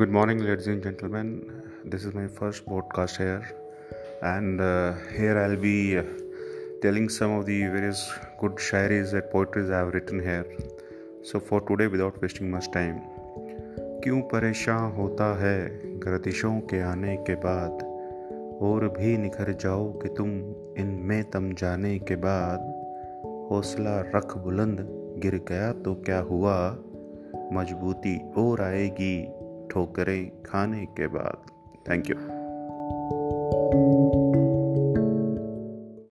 Good morning ladies and gentleman this is my first podcast here and here I'll be telling some of the various good shayaris at poetries have written here so for today without wasting much time क्यों परेशान होता है गर्दिशों के आने के बाद? और भी निखर जाओ कि तुम इन में तम जाने के बाद? हौसला रख बुलंद, गिर गया तो क्या हुआ? मजबूती और आएगी ठोकरें खाने के बाद। Thank you